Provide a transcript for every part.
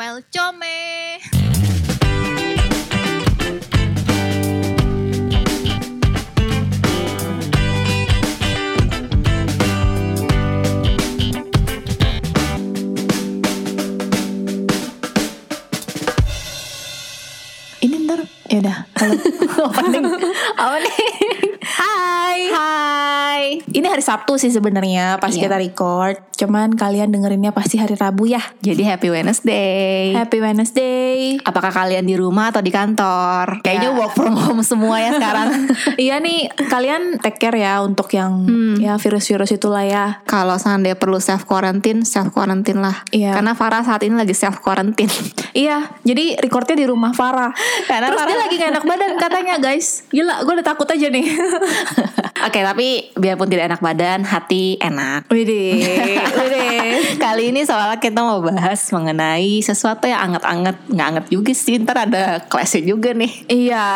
Welcome. Ini ntar ya udah kalau opening apa nih? Hari Sabtu sih sebenarnya pas Iya. kita record. Cuman kalian dengerinnya pasti hari Rabu ya. Jadi happy Wednesday. Happy Wednesday. Apakah kalian di rumah atau di kantor? Kayaknya Ya. work from home semua ya sekarang. iya nih, kalian take care ya untuk yang ya virus-virus itulah ya. Kalau seandainya perlu self quarantine, self quarantine lah. Iya. Karena Farah saat ini lagi self quarantine. Iya, jadi recordnya di rumah Farah. Karena Terus dia Farah- lagi gak enak badan katanya guys. Gila, gue udah takut aja nih. Oke, tapi biarpun tidak enak badan, hati enak. Widih. Kali ini soalnya kita mau bahas mengenai sesuatu yang anget-anget, nggak anget juga sih. Ntar ada kelasnya juga nih. Iya.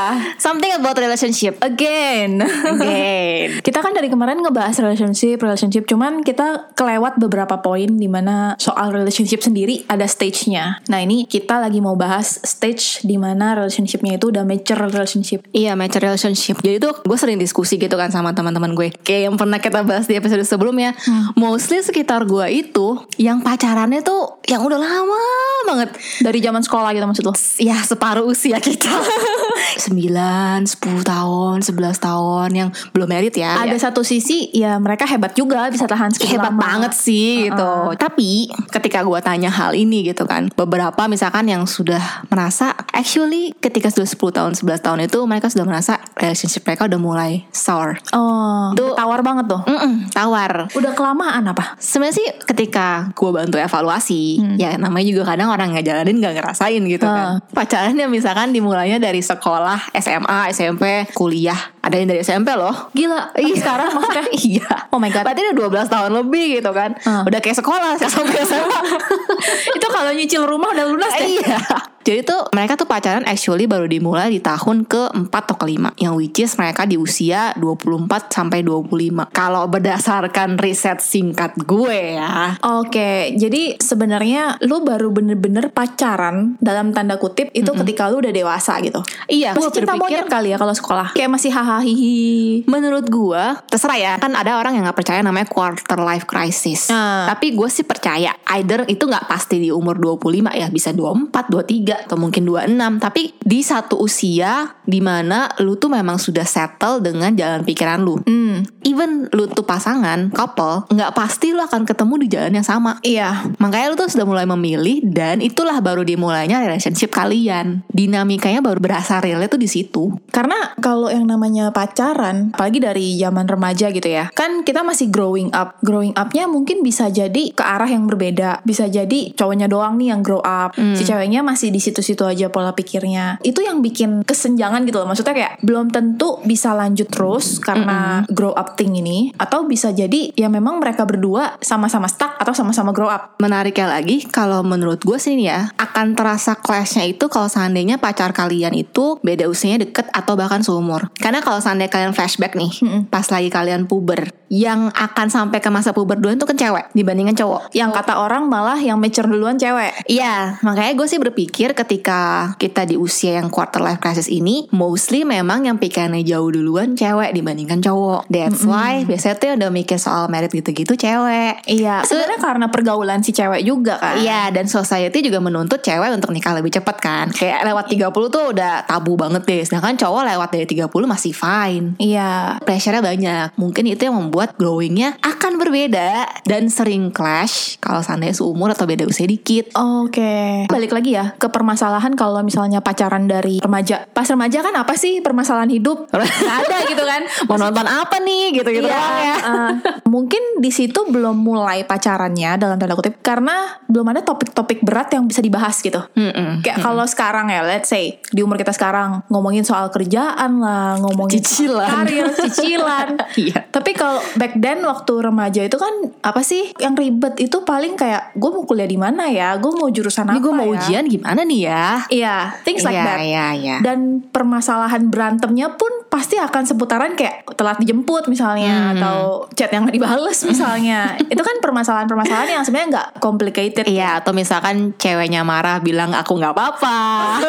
Something about relationship. Again. Again. Kita kan dari kemarin ngebahas relationship, relationship, cuman kita kelewat beberapa poin di mana soal relationship sendiri ada stage-nya. Nah ini kita lagi mau bahas stage di mana relationship-nya itu udah mature relationship. Iya, mature relationship. Jadi tuh gue sering diskusi gitu kan sama teman-teman gue. Kayak yang pernah kita bahas di episode sebelumnya. Mostly sekitar gue itu yang pacarannya tuh yang udah lama banget. Dari zaman sekolah gitu maksud lo? Ya separuh usia kita 9, 10 tahun, 11 tahun Yang belum merit ya Ada satu sisi ya mereka hebat juga bisa tahan segitu hebat lama. banget sih gitu. Tapi ketika gue tanya hal ini gitu kan, beberapa misalkan yang sudah merasa actually ketika sudah 10 tahun 11 tahun itu mereka sudah merasa relationship mereka udah mulai sour. Oh, Tuh. tawar banget tuh. Mm-mm, tawar. Udah kelamaan apa? Sebenarnya sih ketika gue bantu evaluasi, ya namanya juga kadang orang nggak jalanin nggak ngerasain gitu kan. Pacarannya misalkan dimulainya dari sekolah, SMA, SMP, kuliah. Ada yang dari SMP loh. Gila, tapi sekarang maksudnya iya. Oh my God. Berarti udah 12 tahun lebih gitu kan. Ah. Udah kayak sekolah sampai SMA. itu kalau nyicil rumah udah lunas deh. iya. Jadi tuh mereka tuh pacaran actually baru dimulai di tahun ke-4 atau ke-5 Yang which is mereka di usia 24 sampai 25 Kalau berdasarkan riset singkat gue ya Oke, jadi sebenarnya lu baru bener-bener pacaran dalam tanda kutip itu ketika lu udah dewasa gitu. Iya, Masih cinta berpikir monyet kali ya kalau sekolah. Kayak masih hahaha hihi. Menurut gue, terserah ya. Kan ada orang yang nggak percaya namanya quarter life crisis. Ah. Tapi gue sih percaya. Either itu nggak pasti di umur 25 ya, bisa 24, 23 atau mungkin 26. Tapi di satu usia di mana lu tuh memang sudah settle dengan jalan pikiran lu. Hmm, Even lu tuh pasangan, couple, nggak pasti lu akan ketemu di jalan yang sama. iya. Makanya lu tuh sudah mulai memilih dan itulah baru dimulainya relationship kalian. Dinamikanya baru berasa realnya tuh di situ. Karena kalau yang namanya pacaran, apalagi dari zaman remaja gitu ya, kan kita masih growing up. Growing upnya mungkin bisa jadi ke arah yang berbeda. Bisa jadi cowoknya doang nih yang grow up. Si ceweknya masih di situ-situ aja pola pikirnya. Itu yang bikin kesenjangan gitu loh. Maksudnya kayak belum tentu bisa lanjut terus karena grow up thing ini. Atau bisa jadi ya memang mereka berdua sama-sama stuck atau sama-sama grow up. Menariknya lagi, kalau menurut gue sih ya, akan terasa clashnya itu kalau seandainya pacar kalian itu beda usianya deket atau bahkan seumur. Karena kalau seandainya kalian flashback nih, pas lagi kalian puber, yang akan sampai ke masa puber duluan tuh kan cewek dibandingkan cowok. Yang kata orang malah yang mature duluan cewek. Iya, makanya gue sih berpikir ketika kita di usia yang quarter life crisis ini, mostly memang yang pikirannya jauh duluan cewek dibandingkan cowok. That's why biasanya tuh yang udah mikir soal merit gitu-gitu cewek. Iya, sebenarnya karena pergaulan si cewek juga kan. Iya, dan society juga menuntut cewek untuk nikah lebih cepat kan. Kayak lewat 30 tuh udah tabu banget deh. Sedangkan cowok lewat dari 30 masih fine. Iya. Pressure-nya banyak. Mungkin itu yang membuat growingnya akan berbeda dan sering clash kalau seandainya seumur atau beda usia dikit. Oke. Balik lagi ya ke permasalahan kalau misalnya pacaran dari remaja. Pas remaja kan apa sih permasalahan hidup? Nggak ada gitu kan. Mau nonton apa nih gitu-gitu Iya, doang ya. eh, mungkin di situ belum mulai pacarannya dalam tanda kutip karena belum ada topik-topik berat yang bisa dibahas gitu. Mm-mm. Kayak kalau sekarang ya, let's say di umur kita sekarang ngomongin soal kerjaan lah, ngomongin Cicilan. karir, cicilan. Iya. Tapi kalau back then waktu remaja itu kan apa sih yang ribet itu paling kayak gue mau kuliah di mana ya, gue mau jurusan Ini apa gue mau ya? ujian gimana nih ya? Iya, things like Iya, that. iya, iya. Dan permasalahan berantemnya pun pasti akan seputaran kayak telat dijemput misalnya Hmm. Atau chat yang gak dibales misalnya. itu kan permasalahan-permasalahan yang sebenarnya nggak complicated. Iya atau misalkan ceweknya marah bilang aku nggak apa-apa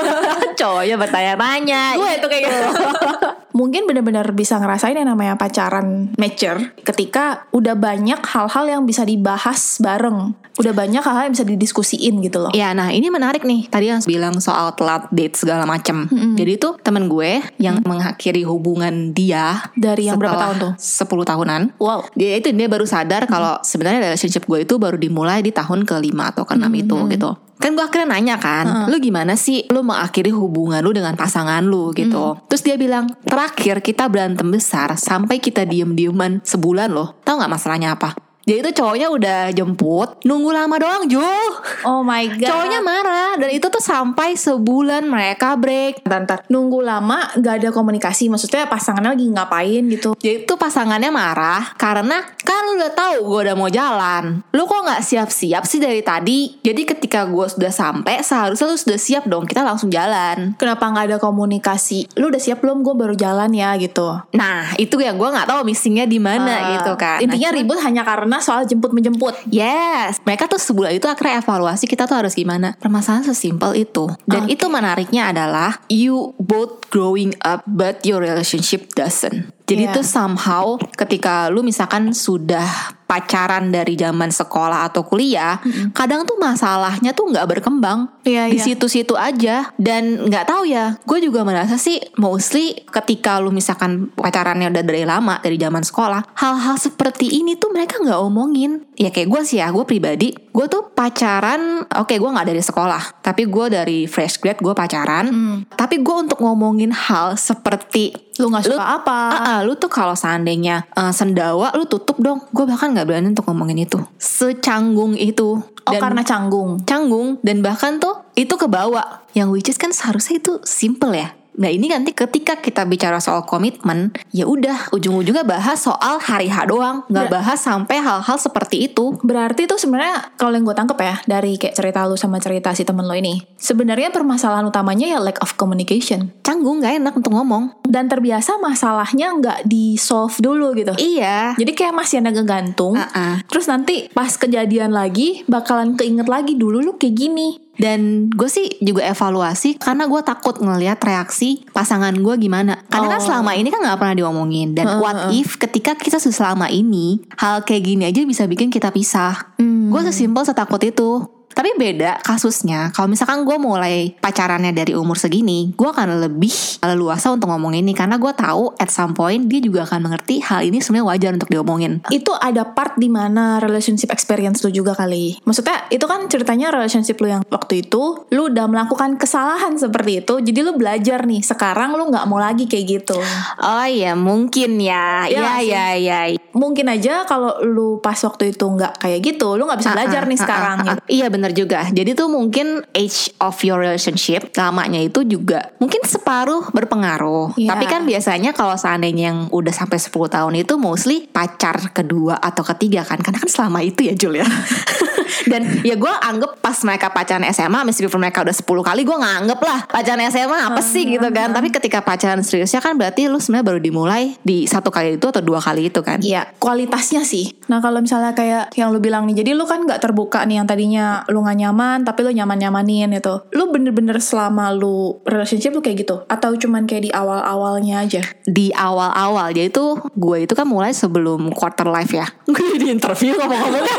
Cowoknya bertanya-tanya Gue itu kayak gitu. Mungkin benar-benar bisa ngerasain yang namanya pacaran mature ketika udah banyak hal-hal yang bisa dibahas bareng. Udah banyak hal-hal yang bisa didiskusiin gitu loh. Ya, nah ini menarik nih. Tadi yang bilang soal telat date segala macem. Jadi itu temen gue yang mengakhiri hubungan dia Dari yang berapa tahun tuh? 10 tahunan. Wow. Dia itu dia baru sadar kalau sebenarnya relationship gue itu baru dimulai di tahun kelima atau keenam itu gitu. Kan gue akhirnya nanya kan, lu gimana sih lu mengakhiri hubungan lu dengan pasangan lu gitu. Terus dia bilang, terakhir kita berantem besar sampai kita diem-dieman sebulan loh. Tahu nggak masalahnya apa? Jadi itu cowoknya udah jemput, nunggu lama doang Jul. Oh my god. Cowoknya marah dan itu tuh sampai sebulan mereka break. Bentar. Nunggu lama gak ada komunikasi Maksudnya pasangannya lagi ngapain gitu Jadi tuh pasangannya marah karena kan lu udah tahu gue udah mau jalan. Lu kok nggak siap-siap sih dari tadi? Jadi ketika gue sudah sampai seharusnya lu sudah siap dong kita langsung jalan. Kenapa gak ada komunikasi Lu udah siap belum gue baru jalan ya gitu Nah itu yang gue nggak tahu missingnya di mana Ah, gitu kan. Intinya Nah, ribut hanya karena soal jemput menjemput Yes, mereka tuh sebulan itu akhirnya evaluasi kita tuh harus gimana. Permasalahan sesimpel itu. Dan Oke. itu menariknya adalah you both growing up but your relationship doesn't. Jadi Iya. tuh somehow ketika lu misalkan sudah pacaran dari zaman sekolah atau kuliah, kadang tuh masalahnya tuh nggak berkembang Iya, di iya. situ-situ aja dan nggak tahu ya. Gue juga merasa sih mostly ketika lu misalkan pacarannya udah dari lama dari zaman sekolah, hal-hal seperti ini tuh mereka nggak omongin. Ya kayak gue sih ya, gue pribadi, gue tuh pacaran, oke gue nggak dari sekolah, tapi gue dari fresh grad gue pacaran. Tapi gue untuk ngomongin hal seperti Lu gak suka Lu- apa Ah, ah, lu tuh kalau seandainya eh, sendawa lu tutup dong. Gue bahkan nggak berani untuk ngomongin itu. Secanggung itu. Oh Dan- karena canggung canggung dan bahkan tuh itu kebawa. Yang which is kan seharusnya itu simple ya. Nah ini nanti ketika kita bicara soal komitmen, ya udah ujung-ujungnya bahas soal hari H doang, nggak bahas sampai hal-hal seperti itu. Berarti tuh sebenarnya kalau yang gue tangkep ya dari kayak cerita lu sama cerita si temen lo ini, sebenarnya permasalahan utamanya ya lack of communication Canggung nggak enak untuk ngomong. dan terbiasa masalahnya nggak di solve dulu gitu. Iya. Jadi kayak masih ada ngegantung. Ah-ah. Terus nanti pas kejadian lagi bakalan keinget lagi dulu lu kayak gini. Dan gue sih juga evaluasi karena gue takut ngelihat reaksi pasangan gue gimana. Karena kan Oh. selama ini kan nggak pernah diomongin. Dan Heeh, what if ketika kita selama ini hal kayak gini aja bisa bikin kita pisah. Hmm. Gue sesimpel setakut itu. Tapi beda kasusnya. Kalau misalkan gue mulai pacarannya dari umur segini, gue akan lebih leluasa untuk ngomong ini karena gue tahu at some point dia juga akan mengerti hal ini sebenarnya wajar untuk diomongin. Itu ada part di mana relationship experience lu juga kali. Maksudnya itu kan ceritanya relationship lu yang waktu itu lu udah melakukan kesalahan seperti itu. Jadi lu belajar nih. Sekarang lu nggak mau lagi kayak gitu. Oh iya mungkin ya. Iya Iya iya iya. Mungkin aja kalau lu pas waktu itu nggak kayak gitu, lu nggak bisa belajar Ah, nih ah, sekarang. ah, ah, gitu. Iya bener juga. Jadi tuh mungkin age of your relationship lamanya itu juga mungkin separuh berpengaruh. Iya. Tapi kan biasanya kalau seandainya yang udah sampai 10 tahun itu mostly pacar kedua atau ketiga kan. Karena kan selama itu ya Jul ya. Dan ya gue anggap pas mereka pacaran SMA meskipun mereka udah 10 kali gue nggak anggap lah pacaran SMA apa sih gitu kan. Tapi ketika pacaran seriusnya kan berarti lu sebenarnya baru dimulai di satu kali itu atau dua kali itu kan. Iya, kualitasnya sih. Nah kalau misalnya kayak yang lu bilang nih, jadi lu kan nggak terbuka nih yang tadinya lu nggak nyaman, tapi lu nyaman nyamanin itu. Lu bener-bener selama lu relationship lu kayak gitu, atau cuman kayak di awal-awalnya aja? di awal-awal jadi tuh gue itu kan mulai sebelum quarter life ya gue di interview ngomong-ngomongnya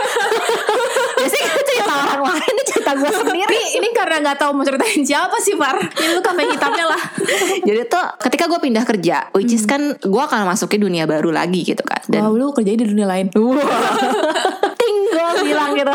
orang lain ini cerita gue sendiri Ini ini karena nggak tahu mau ceritain siapa sih Far. Ini lu kambing hitamnya lah. jadi tuh ketika gue pindah kerja which is kan gue akan masukin dunia baru lagi gitu kan dan Wow, lu kerjanya di dunia lain. tinggal bilang gitu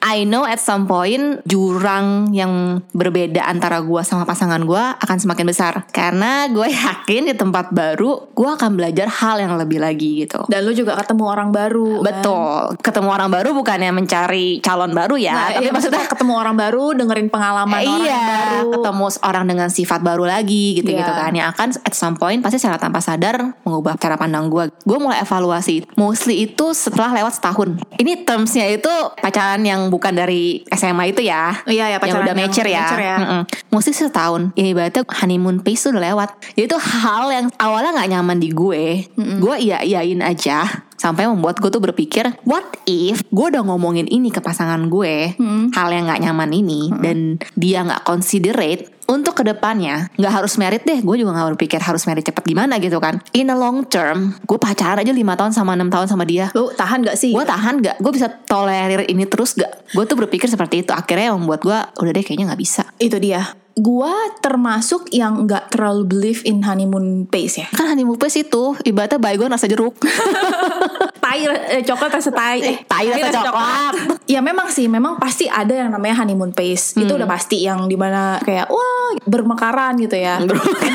I know at some point jurang yang berbeda antara gue sama pasangan gue akan semakin besar karena gue yakin di tempat baru gue akan belajar hal yang lebih lagi gitu Dan lu juga ketemu orang baru. kan? Betul, ketemu orang baru bukannya mencari calon baru ya, Nah, tapi iya, maksudnya ketemu orang baru, dengerin pengalaman orang iya, yang baru. ketemu orang dengan sifat baru lagi gitu-gitu Iya. kan yang akan at some point pasti secara tanpa sadar mengubah cara pandang gue. Gue mulai evaluasi, mostly itu setelah lewat setahun. Ini termsnya itu pacaran yang bukan dari SMA itu ya. Iya, ya, yang pacaran udah yang mature ya. mature ya. Mm-mm. Mesti setahun. Ini ibaratnya honeymoon phase udah lewat. Jadi itu hal yang awalnya nggak nyaman di gue. Gue iya iyain aja sampai membuat gue tuh berpikir what if gue udah ngomongin ini ke pasangan gue hal yang nggak nyaman ini dan dia nggak considerate untuk ke depannya nggak harus merit deh gue juga nggak berpikir harus merit cepet gimana gitu kan in a long term gue pacaran aja lima tahun sama enam tahun sama dia Lu tahan gak sih? gue tahan gak gue bisa tolerir ini terus gak gue tuh berpikir seperti itu akhirnya yang membuat gue udah deh kayaknya nggak bisa Itu dia. Gua termasuk yang nggak terlalu believe in honeymoon phase ya. kan honeymoon phase itu ibaratnya baygon rasa jeruk Tai eh, coklat rasa tai. Eh, tai rasa coklat. ya memang sih, memang pasti ada yang namanya honeymoon phase. Itu udah pasti yang di mana kayak wah bermekaran gitu ya.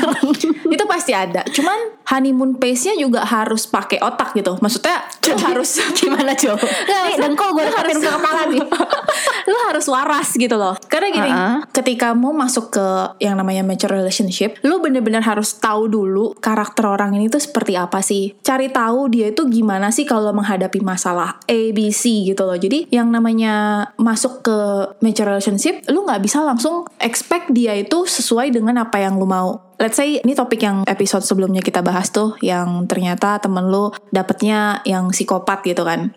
itu pasti ada. Cuman honeymoon phase-nya juga harus pakai otak gitu. Maksudnya lu harus gimana coba nih dengkul gue lu harus ke kepala nih lu harus waras gitu loh karena gini Uh-uh. ketika mau masuk ke yang namanya mature relationship lu bener-bener harus tahu dulu karakter orang ini tuh seperti apa sih cari tahu dia itu gimana sih kalau menghadapi masalah A B C gitu loh jadi yang namanya masuk ke mature relationship lu nggak bisa langsung expect dia itu sesuai dengan apa yang lu mau. Let's say ini topik yang episode sebelumnya kita bahas tuh yang ternyata temen lu dapetnya yang psikopat gitu kan.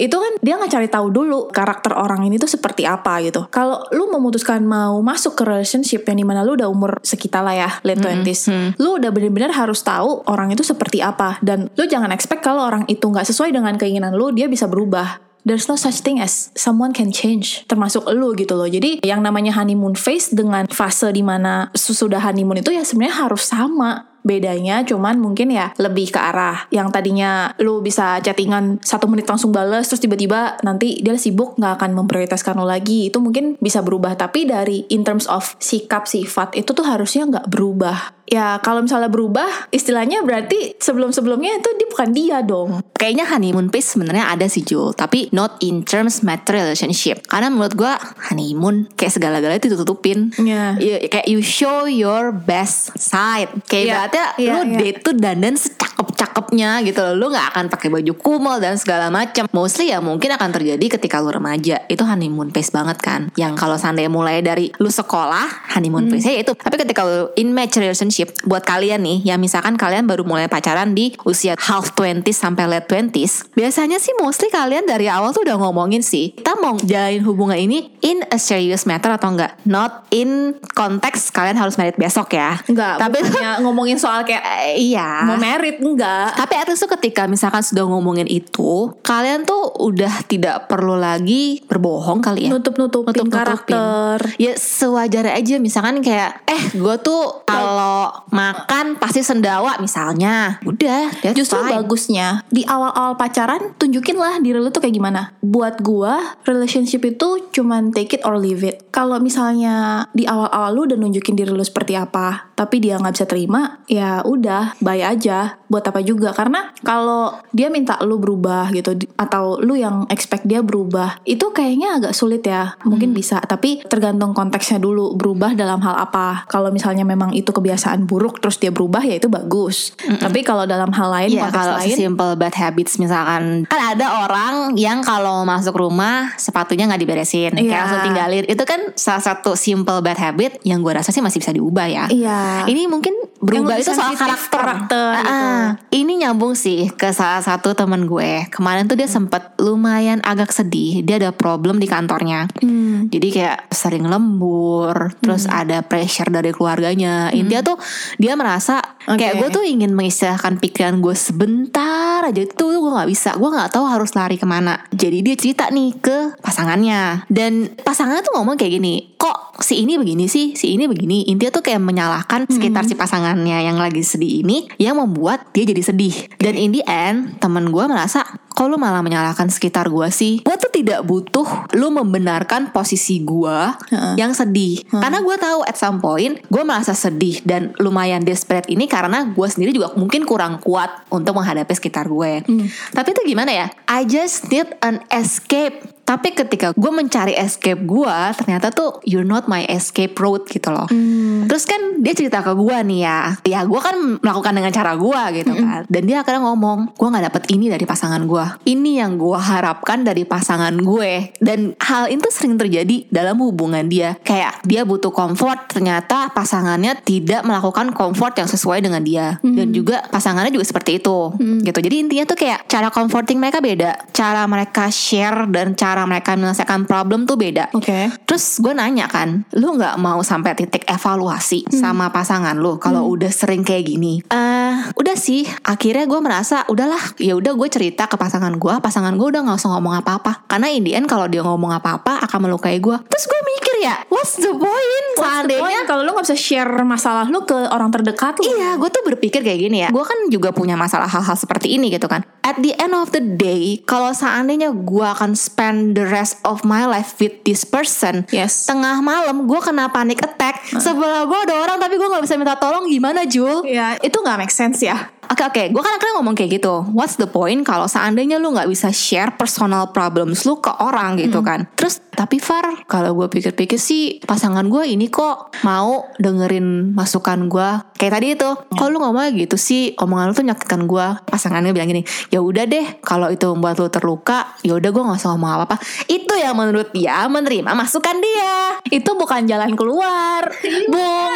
Itu kan dia nggak cari tahu dulu karakter orang ini tuh seperti apa gitu. Kalau lu memutuskan mau masuk ke relationship yang di mana lu udah umur sekitar lah ya late twenties, lu udah bener-bener harus tahu orang itu seperti apa. Dan lu jangan expect kalau orang itu nggak sesuai dengan keinginan lu dia bisa berubah. There's no such thing as someone can change, termasuk lu gitu loh. Jadi yang namanya honeymoon phase dengan fase di mana sesudah honeymoon itu ya sebenarnya harus sama bedanya cuman mungkin ya lebih ke arah yang tadinya lu bisa chattingan satu menit langsung bales terus tiba-tiba nanti dia sibuk nggak akan memprioritaskan lo lagi itu mungkin bisa berubah tapi dari in terms of sikap sifat itu tuh harusnya nggak berubah ya kalau misalnya berubah istilahnya berarti sebelum-sebelumnya itu dia bukan dia dong Kayaknya honeymoon phase sebenarnya ada sih Jul, tapi not in terms matter relationship. Karena menurut gua honeymoon kayak segala-galanya itu ditutupin. Iya. Ya, kayak you show your best side. Kayak Iya, ibaratnya iya, lu iya. date tuh dandan secakep-cakepnya gitu loh. Lu nggak akan pakai baju kumel dan segala macam. Mostly ya mungkin akan terjadi ketika lu remaja. Itu honeymoon phase banget kan. Yang kalau seandainya mulai dari lu sekolah, honeymoon Hmm. phase ya itu. Tapi ketika lu in match relationship, buat kalian nih, yang misalkan kalian baru mulai pacaran di usia half 20 sampai late 20s, biasanya sih mostly kalian dari awal tuh udah ngomongin sih, kita mau jalin hubungan ini in a serious matter atau enggak? Not in konteks kalian harus married besok ya. Enggak, Tapi bukannya ngomongin soal kayak Eh, iya. mau merit enggak Tapi at least tuh ketika misalkan sudah ngomongin itu, kalian tuh udah tidak perlu lagi berbohong kali ya. nutup-nutupin Nutup-nutupin. karakter Ya sewajarnya aja misalkan kayak eh gue tuh kalau makan pasti sendawa misalnya. Udah, Justru fine. bagusnya di awal-awal pacaran tunjukin lah diri lu tuh kayak gimana. Buat gua relationship itu cuman take it or leave it. Kalau misalnya di awal-awal lu udah nunjukin diri lu seperti apa, tapi dia nggak bisa terima, ya udah bye aja. Buat apa juga? Karena kalau dia minta lu berubah gitu atau lu yang expect dia berubah, itu kayaknya agak sulit ya. Mungkin bisa, tapi tergantung konteksnya dulu berubah dalam hal apa. Kalau misalnya memang itu kebiasaan buruk terus dia berubah ya itu bagus. Tapi kalau dalam hal lain Iya konteks kalau lain simple bad habits misalkan kan ada orang yang kalau masuk rumah sepatunya nggak diberesin Iya. kayak langsung tinggalin itu kan salah satu simple bad habit yang gue rasa sih masih bisa diubah ya. Iya. Ini mungkin berubah itu soal karakter. karakter Ah, gitu. ah. Ini nyambung sih ke salah satu temen gue. Kemarin tuh dia sempet lumayan agak sedih. Dia ada problem di kantornya. Hmm. Jadi kayak sering lembur, terus ada pressure dari keluarganya. Intinya tuh dia merasa kayak Oke. gue tuh ingin mengistilahkan pikiran gue sebentar aja itu tuh gue nggak bisa. Gue nggak tahu harus lari ke mana. Jadi dia cerita nih ke pasangannya dan pasangannya tuh ngomong kayak gini, kok si ini begini sih, si ini begini. Intinya tuh kayak menyalahkan sekitar si pasangannya yang lagi sedih ini yang membuat dia jadi sedih. Dan in the end temen gue merasa kok lu malah menyalahkan sekitar gue sih. Gue tuh tidak butuh lu membenarkan posisi gue Heeh. yang sedih. Karena gue tahu at some point gue merasa sedih dan lumayan desperate ini karena gue sendiri juga mungkin kurang kuat untuk menghadapi sekitar gue. Tapi itu gimana ya? I just need an escape Tapi ketika gue mencari escape gue, ternyata tuh you're not my escape road gitu loh. Hmm. Terus kan dia cerita ke gue nih ya, ya gue kan melakukan dengan cara gue gitu kan. Dan dia akhirnya ngomong, gue nggak dapet ini dari pasangan gue. Ini yang gue harapkan dari pasangan gue. Dan hal itu sering terjadi dalam hubungan dia. Kayak dia butuh comfort, ternyata pasangannya tidak melakukan comfort yang sesuai dengan dia. Dan juga pasangannya juga seperti itu, gitu. Jadi intinya tuh kayak cara comforting mereka beda, cara mereka share dan cara mereka menyelesaikan problem tuh beda. Oke. Terus gue nanya kan, lu nggak mau sampai titik evaluasi sama pasangan lu kalau udah sering kayak gini? Eh, udah sih. Akhirnya gue merasa udahlah, ya udah gue cerita ke pasangan gue, pasangan gue udah nggak usah ngomong apa-apa. Karena in the end kalau dia ngomong apa-apa akan melukai gue. Terus gue mikir ya, what's the point? Seandainya kalau lu gak bisa share masalah lu ke orang terdekat lu? Iya, gue tuh berpikir kayak gini ya. Gue kan juga punya masalah hal-hal seperti ini gitu kan. At the end of the day, kalau seandainya gue akan spend the rest of my life with this person, Yes. tengah malam gue kena panic attack. Sebelah gue ada orang tapi gue nggak bisa minta tolong gimana Jul? Ya, itu gak make sense ya. Oke oke, gue kan kadang ngomong kayak gitu. What's the point kalau seandainya lu nggak bisa share personal problems lu ke orang gitu kan? Terus tapi Far, kalau gue pikir-pikir sih pasangan gue ini kok mau dengerin masukan gue. Kayak tadi itu, kalau lu ngomong gitu sih, omongan lu tuh nyakitkan gue. Pasangannya bilang gini, ya udah deh, kalau itu membuat lu terluka, ya udah gue nggak usah ngomong apa-apa. Itu yang menurut dia menerima masukan dia. Itu bukan jalan keluar. Bung.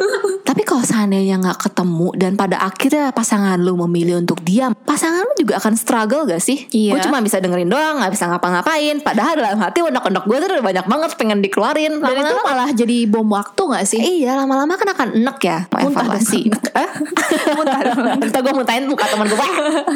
Tapi kalau seandainya nggak ketemu dan pada akhirnya pasangan lu memilih untuk diam, pasangan lu juga akan struggle gak sih? Iya. Gue cuma bisa dengerin doang, nggak bisa ngapa-ngapain. Padahal dalam hati unek-unek gue tuh udah banyak banget pengen dikeluarin. Dan itu Lama-lama- malah jadi bom waktu gak sih? Iya lama-lama kan akan enek ya Mau Muntah evaluasi. Muntah Ntar gue muntahin muka temen gue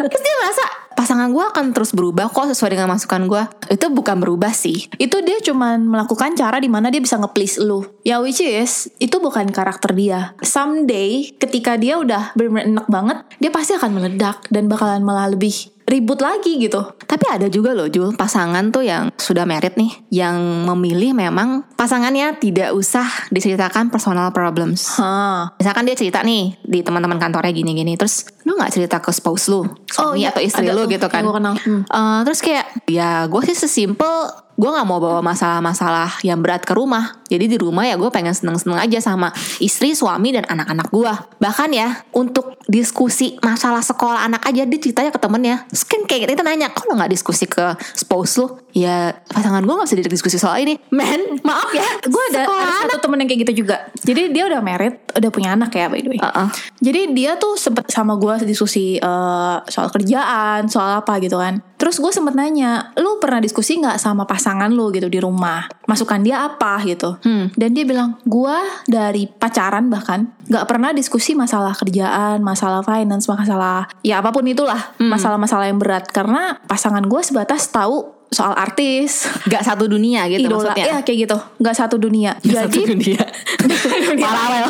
Terus dia merasa Pasangan gue akan terus berubah kok Sesuai dengan masukan gue Itu bukan berubah sih Itu dia cuman melakukan cara di mana dia bisa nge-please lu Ya which is Itu bukan karakter dia Someday Ketika dia udah bener-bener enak banget Dia pasti akan meledak Dan bakalan malah lebih ribut lagi gitu Tapi ada juga loh Jul Pasangan tuh yang sudah married nih Yang memilih memang Pasangannya tidak usah diceritakan personal problems Hah. Misalkan dia cerita nih Di teman-teman kantornya gini-gini Terus lu gak cerita ke spouse lu Suami iya, atau istri lu gitu kan kenal. Hmm. Eh, Terus kayak Ya gue sih sesimpel gue nggak mau bawa masalah-masalah yang berat ke rumah. Jadi di rumah ya gue pengen seneng-seneng aja sama istri, suami dan anak-anak gue. Bahkan ya untuk diskusi masalah sekolah anak aja dia ceritanya ke temennya. Terus kan kayak kita nanya, kok lo nggak diskusi ke spouse lu? Ya pasangan gue nggak bisa diskusi soal ini. Men, maaf ya, Gue ada, sekolah ada anak. satu temen yang kayak gitu juga Jadi dia udah married Udah punya anak ya by the way Uh-uh. Jadi dia tuh sempet sama gue diskusi eh, soal kerjaan, soal apa gitu kan. Terus gue sempet nanya, lu pernah diskusi nggak sama pasangan lu gitu di rumah? Masukan dia apa gitu? Hmm. Dan dia bilang, gue dari pacaran bahkan nggak pernah diskusi masalah kerjaan, masalah finance, masalah ya apa pun itulah, masalah-masalah yang berat. Karena pasangan gue sebatas tahu soal artis, Gak satu dunia gitu idola, maksudnya. ya kayak gitu, nggak satu dunia. Satu Jadi dunia. Paralel.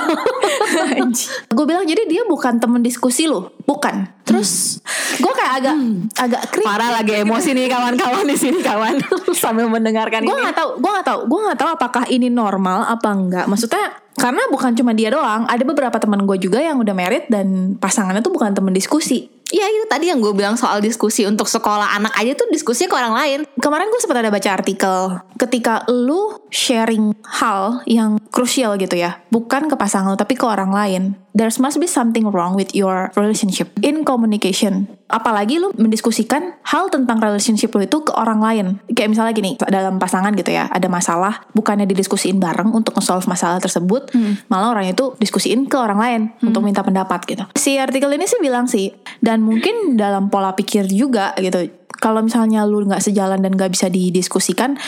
gue bilang jadi dia bukan temen diskusi lo bukan. Terus gue kayak agak agak krik Parah lagi emosi nih kawan-kawan di sini kawan. Sambil mendengarkan gue ini. nggak tahu gue nggak tahu. Gue nggak tahu apakah ini normal apa enggak maksudnya karena bukan cuma dia doang ada beberapa teman gue juga yang udah married dan pasangannya tuh bukan temen diskusi Ya itu tadi yang gue bilang soal diskusi untuk sekolah anak aja tuh diskusi ke orang lain. kemarin gue sempat ada baca artikel ketika lu sharing hal yang krusial gitu ya bukan ke pasangan lu tapi ke orang lain there must be something wrong with your relationship in communication. Apalagi lu mendiskusikan hal tentang relationship lu itu ke orang lain. Kayak misalnya gini dalam pasangan gitu ya ada masalah bukannya didiskusiin bareng untuk nge-solve masalah tersebut malah orang itu diskusiin ke orang lain untuk minta pendapat gitu. Si artikel ini sih bilang sih dan mungkin dalam pola pikir juga gitu kalau misalnya lu nggak sejalan dan nggak bisa didiskusikan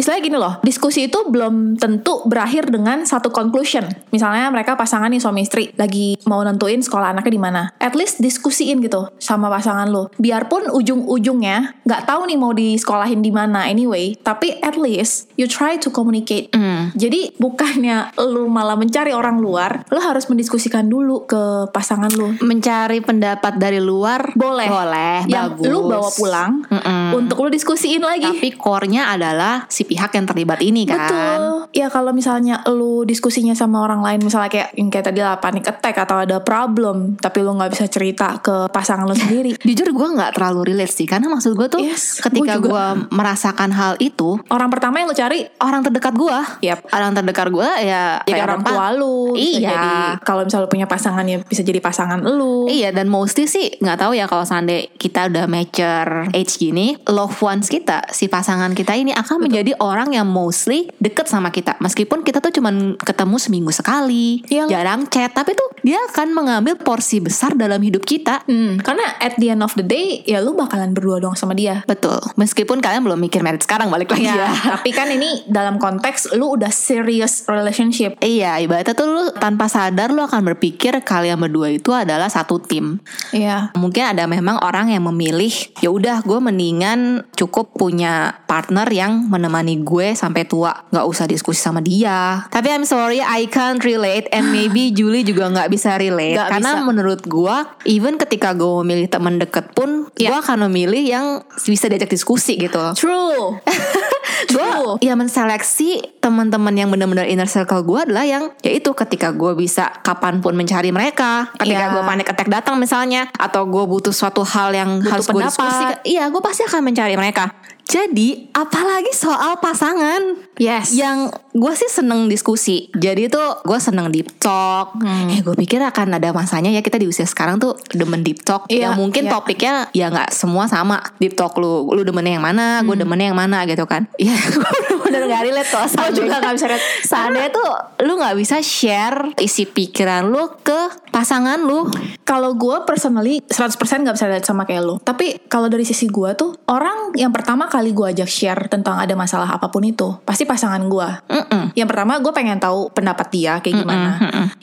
istilahnya gini loh diskusi itu belum tentu berakhir dengan satu conclusion. Misalnya mereka pasangan nih suami istri lagi mau nentuin sekolah anaknya di mana. At least diskusiin gitu sama pasangan lo biarpun ujung-ujungnya nggak tahu nih mau disekolahin di mana anyway tapi at least you try to communicate. Jadi bukannya lu malah mencari orang luar lu harus mendiskusikan dulu ke pasangan lu. Mencari pendapat dari luar? Boleh. Boleh yang bagus. lu bawa pulang Mm-mm. untuk lu diskusiin lagi. Tapi core-nya adalah si pihak yang terlibat ini kan. Betul. Ya kalau misalnya lu diskusinya sama orang lain misalnya kayak yang kayak tadi lah panic attack atau ada problem tapi lu nggak bisa cerita ke pasangan lu sendiri. Jujur gue nggak terlalu relate sih karena maksud gue tuh Yes, ketika gue merasakan hal itu Orang pertama yang lu cari orang terdekat gue, Yap. orang terdekat gue ya jadi orang tua lu. Iya. Jadi kalau misalnya lu punya pasangan ya bisa jadi pasangan lu. Iya dan mostly sih nggak tahu ya kalau seandainya kita udah mature age gini, loved ones kita, si pasangan kita ini akan menjadi orang yang mostly deket sama kita. Meskipun kita tuh cuman ketemu seminggu sekali, Iya. jarang chat, tapi tuh dia akan mengambil porsi besar dalam hidup kita. Hmm, karena at the end of the day ya lu bakalan berdua dong sama dia. Betul. Meskipun kalian belum mikir marriage sekarang balik lagi Ya, ya. tapi kan ini dalam konteks lu udah serious relationship. Iya, ibaratnya tuh lu tanpa sadar lu akan berpikir kalian berdua itu adalah satu tim. Iya. Mungkin ada memang orang yang memilih ya udah gue mendingan cukup punya partner yang menemani gue sampai tua, nggak usah diskusi sama dia. Tapi I'm sorry I can't relate and maybe Julie juga nggak bisa relate Nggak karena bisa. menurut gue even ketika gue memilih teman deket pun Ya. gue akan memilih yang bisa diajak diskusi gitu. True. gue ya menseleksi teman-teman yang benar-benar inner circle gue adalah yang yaitu ketika gue bisa kapan pun mencari mereka ketika Iya. gue panik attack datang misalnya atau gue butuh suatu hal yang Butuh harus gue diskusi iya gue pasti akan mencari mereka jadi apalagi soal pasangan Yes. yang gue sih seneng diskusi. Jadi tuh gue seneng deep talk. Hmm. eh gue pikir akan ada masanya ya kita di usia sekarang tuh demen deep talk. Iya, yang mungkin iya. topiknya ya nggak semua sama. Deep talk lu lu demennya yang mana gue demennya yang mana gitu kan. Ya gue bener gak relate kalau Gue juga gak bisa relate. Seandainya tuh lu nggak bisa share isi pikiran lu ke pasangan lu. Kalau gue personally 100% gak bisa relate sama kayak lu. Tapi kalau dari sisi gue tuh Orang yang pertama kali gue ajak share Tentang ada masalah apa pun itu Pasti pasangan gue. Yang pertama gue pengen tahu pendapat dia kayak gimana.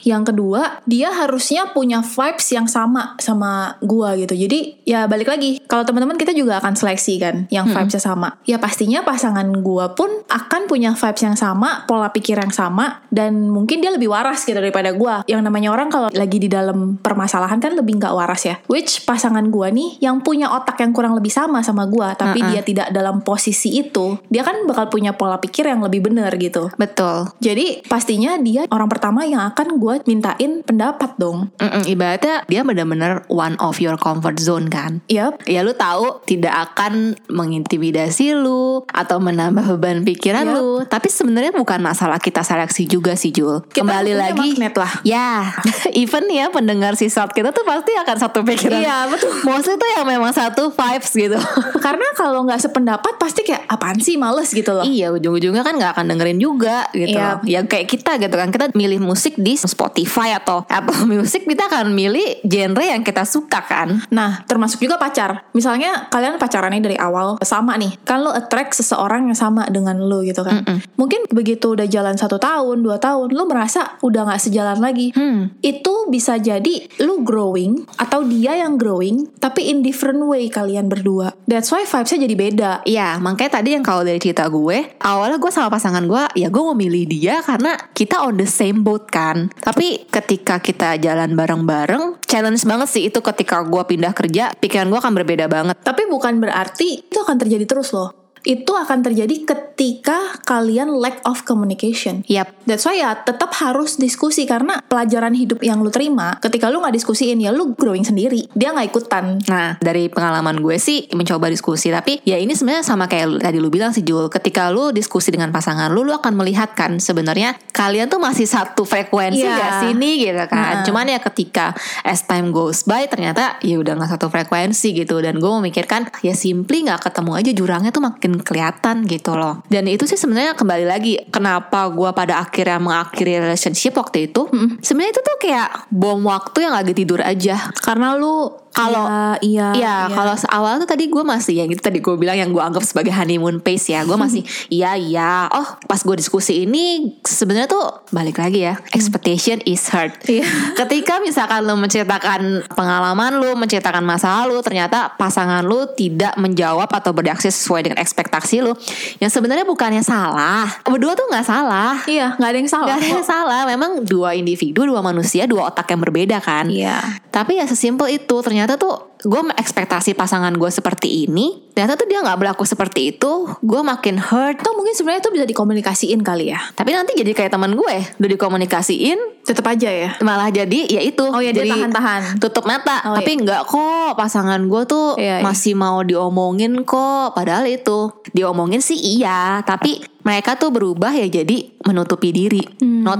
Yang kedua Dia harusnya punya vibes yang sama Sama gue gitu. Jadi ya balik lagi Kalau teman-teman kita juga akan seleksi kan Yang vibesnya sama. Ya pastinya pasangan gue pun Akan punya vibes yang sama Pola pikir yang sama Dan mungkin dia lebih waras gitu daripada gue Yang namanya orang kalau lagi di dalam permasalahan kan lebih nggak waras ya. Which pasangan gue nih Yang punya otak yang kurang lebih sama sama gue Tapi dia tidak dalam posisi itu Dia kan bakal punya pola pikir yang lebih benar gitu betul jadi pastinya dia orang pertama yang akan gue mintain pendapat dong. Mm-mm, ibaratnya dia benar-benar one of your comfort zone kan Yap. ya lu tahu tidak akan mengintimidasi lu atau menambah beban pikiran Yap. lu tapi sebenarnya bukan masalah kita seleksi juga sih Jul Kita kembali lagi magnet lah. ya even ya pendengar si shot kita tuh pasti akan satu pikiran Iya, betul. mostly tuh yang memang satu vibes gitu Karena kalau nggak sependapat pasti kayak apaan sih males gitu loh. Iya ujung-ujungnya kan nggak akan dengerin juga gitu Iya. loh. Ya kayak kita gitu kan Kita milih musik di Spotify atau Apple Music Kita akan milih genre yang kita suka kan Nah, termasuk juga pacar. Misalnya kalian pacarannya dari awal sama nih, kan lo attract seseorang yang sama dengan lo gitu kan. Mungkin begitu udah jalan satu tahun, dua tahun, lo merasa udah nggak sejalan lagi. Hmm. Itu bisa jadi lo growing atau dia yang growing, tapi in different way kalian berdua. That's why vibesnya jadi beda. Iya makanya tadi yang kalau dari cerita gue Awalnya gue sama pasangan gue Ya gue mau milih dia karena kita on the same boat kan Tapi ketika kita jalan bareng-bareng Challenge banget sih itu ketika gue pindah kerja Pikiran gue akan berbeda banget Tapi bukan berarti itu akan terjadi terus loh. Itu akan terjadi ketika kalian lack of communication. Yap That's why ya tetap harus diskusi karena pelajaran hidup yang lu terima ketika lu nggak diskusiin ya lu growing sendiri. Dia nggak ikutan. Nah dari pengalaman gue sih mencoba diskusi Tapi ya ini sebenarnya sama kayak lu- tadi lu bilang sih Jul Ketika lu diskusi dengan pasangan lu Lu akan melihat kan sebenarnya Kalian tuh masih satu frekuensi Iya. gak sih nih gitu kan Heeh. Cuman ya ketika as time goes by Ternyata ya udah gak satu frekuensi gitu Dan gue memikirkan ya simply gak ketemu aja jurangnya tuh makin kelihatan gitu loh. Dan itu sih sebenarnya kembali lagi Kenapa gue pada akhirnya mengakhiri relationship waktu itu? Sebenarnya itu tuh kayak bom waktu yang lagi tidur aja. Karena lu Kalau- iya, Iya, kalau awal tuh tadi gue masih yang itu tadi gue bilang yang gue anggap sebagai honeymoon phase ya. Gue masih iya iya. Oh, pas gue diskusi ini sebenarnya tuh balik lagi ya. Expectation is hurt. Iya. Ketika misalkan lo menceritakan pengalaman lo, menceritakan masa lalu, ternyata pasangan lo tidak menjawab atau bereaksi sesuai dengan ekspektasi lo, yang sebenarnya bukannya salah. Berdua tuh nggak salah. iya nggak ada yang salah. Gak ada yang salah, memang dua individu, dua manusia, dua otak yang berbeda kan. Iya. Tapi ya sesimpel itu ternyata ternyata tuh gue ekspektasi pasangan gue seperti ini ternyata tuh dia nggak berlaku seperti itu gue makin hurt Atau mungkin sebenarnya itu bisa dikomunikasiin kali ya. tapi nanti jadi kayak teman gue udah dikomunikasiin Tetap aja ya. malah jadi ya itu Oh iya, dia jadi tahan-tahan. tutup mata Oh, tapi nggak kok pasangan gue tuh Iya, iya. masih mau diomongin kok padahal itu diomongin sih iya tapi mereka tuh berubah ya jadi menutupi diri not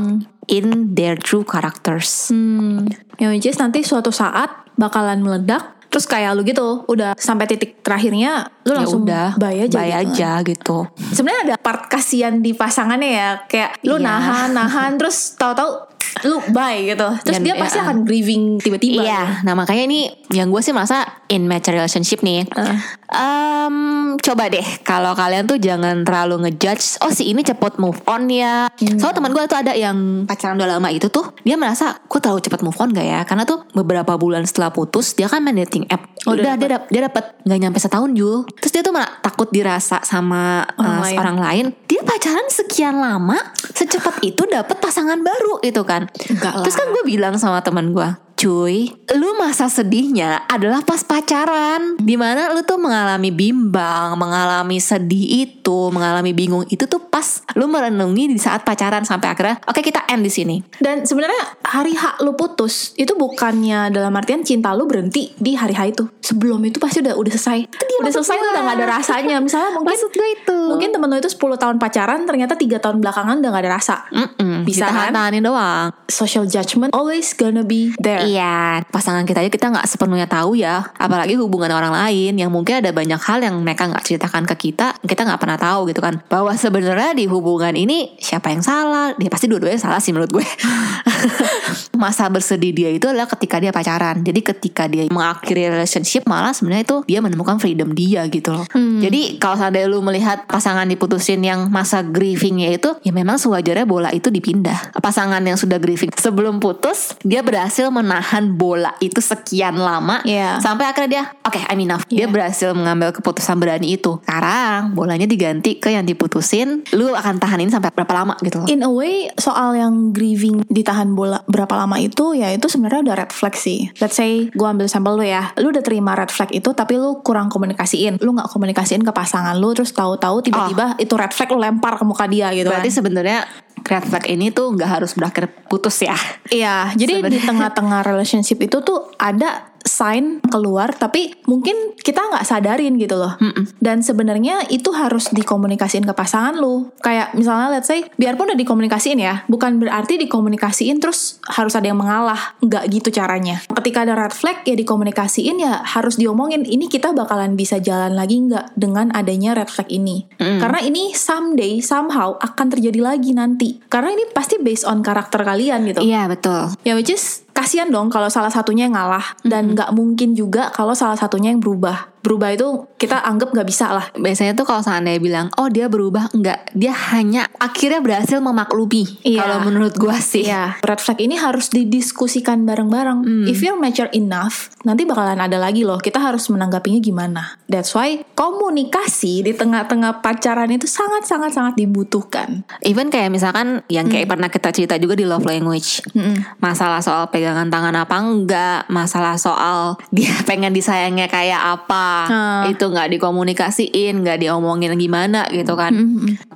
in their true characters Hmm, yang which is nanti suatu saat bakalan meledak. Terus kayak lu gitu, udah sampai titik terakhirnya lu ya langsung udah bye aja. bye gitu. aja gitu Sebenarnya ada part kasihan di pasangannya ya, kayak lu Iya. nahan nahan terus tahu-tahu lu bye gitu. Terus Dan, dia ya. pasti akan grieving tiba-tiba. Iya, nah makanya ini yang gue sih merasa in match relationship nih. Uh. Em, coba deh kalau kalian tuh jangan terlalu ngejudge. Oh si ini cepet move on ya. Soalnya teman gue tuh ada yang pacaran udah lama itu tuh dia merasa gue terlalu cepet move on gak ya? Karena tuh beberapa bulan setelah putus dia kan main dating app. Oh, udah udah dia dap- dia dapat nggak nyampe setahun Jul. Terus dia tuh malah takut dirasa sama Orang lain. orang lain. Dia pacaran sekian lama, secepat itu dapat pasangan baru itu kan. Enggak lah. Terus kan gue bilang sama teman gue, cuy, lu masa sedihnya adalah pas pacaran, di mana lu tuh mengalami bimbang, mengalami sedih itu, mengalami bingung itu tuh pas lu merenungi di saat pacaran sampai akhirnya, oke kita end di sini. Dan sebenarnya hari H lu putus itu bukannya dalam artian cinta lu berhenti di hari H itu. Sebelum itu pasti udah udah selesai. udah maksud selesai udah gak ada rasanya. Misalnya mungkin Maksud gue itu. mungkin temen lu itu 10 tahun pacaran ternyata tiga tahun belakangan udah gak ada rasa. Mm-mm, Bisa kan? doang. Social judgment always gonna be there. Iya, pasangan kita aja kita nggak sepenuhnya tahu ya. Apalagi hubungan orang lain yang mungkin ada banyak hal yang mereka nggak ceritakan ke kita, kita nggak pernah tahu gitu kan. Bahwa sebenarnya di hubungan ini siapa yang salah? Dia pasti dua-duanya salah sih menurut gue. Masa bersedih dia itu adalah ketika dia pacaran. Jadi ketika dia mengakhiri relationship malah sebenarnya itu dia menemukan freedom dia gitu loh. Jadi kalau seandainya lu melihat pasangan diputusin yang masa grievingnya itu, ya memang sewajarnya bola itu dipindah. Pasangan yang sudah grieving sebelum putus, dia berhasil menahan bola itu sekian lama Iya. sampai akhirnya dia, oke I'm enough. Dia Iya. berhasil mengambil keputusan berani itu. Sekarang bolanya diganti ke yang diputusin, lu akan tahanin sampai berapa lama gitu loh. In a way soal yang grieving ditahan bola berapa lama itu ya itu sebenarnya udah red flag sih. Let's say gue ambil sampel lu ya, lu udah terima red flag itu tapi lu kurang komunikasiin, lu nggak komunikasiin ke pasangan lu terus tahu-tahu tiba-tiba itu red flag lu lempar ke muka dia gitu Berarti kan. sebenarnya red flag ini tuh nggak harus berakhir putus ya. Iya, jadi di tengah-tengah relationship itu tuh ada sign keluar tapi mungkin kita nggak sadarin gitu loh. Dan sebenarnya itu harus dikomunikasiin ke pasangan lu. Kayak misalnya let's say biarpun udah dikomunikasiin ya, bukan berarti dikomunikasiin terus harus ada yang mengalah. Nggak gitu caranya. Ketika ada red flag ya dikomunikasiin ya harus diomongin ini kita bakalan bisa jalan lagi nggak dengan adanya red flag ini. Karena ini someday somehow akan terjadi lagi nanti. Karena ini pasti based on karakter kalian gitu. Iya betul. Ya which is kasihan dong kalau salah satunya yang ngalah dan nggak mungkin juga kalau salah satunya yang berubah. Berubah itu kita anggap nggak bisa lah. Biasanya tuh kalau seandainya bilang, oh dia berubah, enggak. Dia hanya akhirnya berhasil memaklumi. Iya. Kalau menurut gua sih. Iya, red flag ini harus didiskusikan bareng-bareng. If you're mature enough, nanti bakalan ada lagi loh. Kita harus menanggapinya gimana. That's why komunikasi di tengah-tengah pacaran itu sangat-sangat sangat dibutuhkan. Even kayak misalkan yang kayak pernah kita cerita juga di love language. Masalah soal pegangan tangan apa enggak, masalah soal dia pengen disayangnya kayak apa. Hmm. Itu nggak dikomunikasiin, nggak diomongin gimana gitu kan.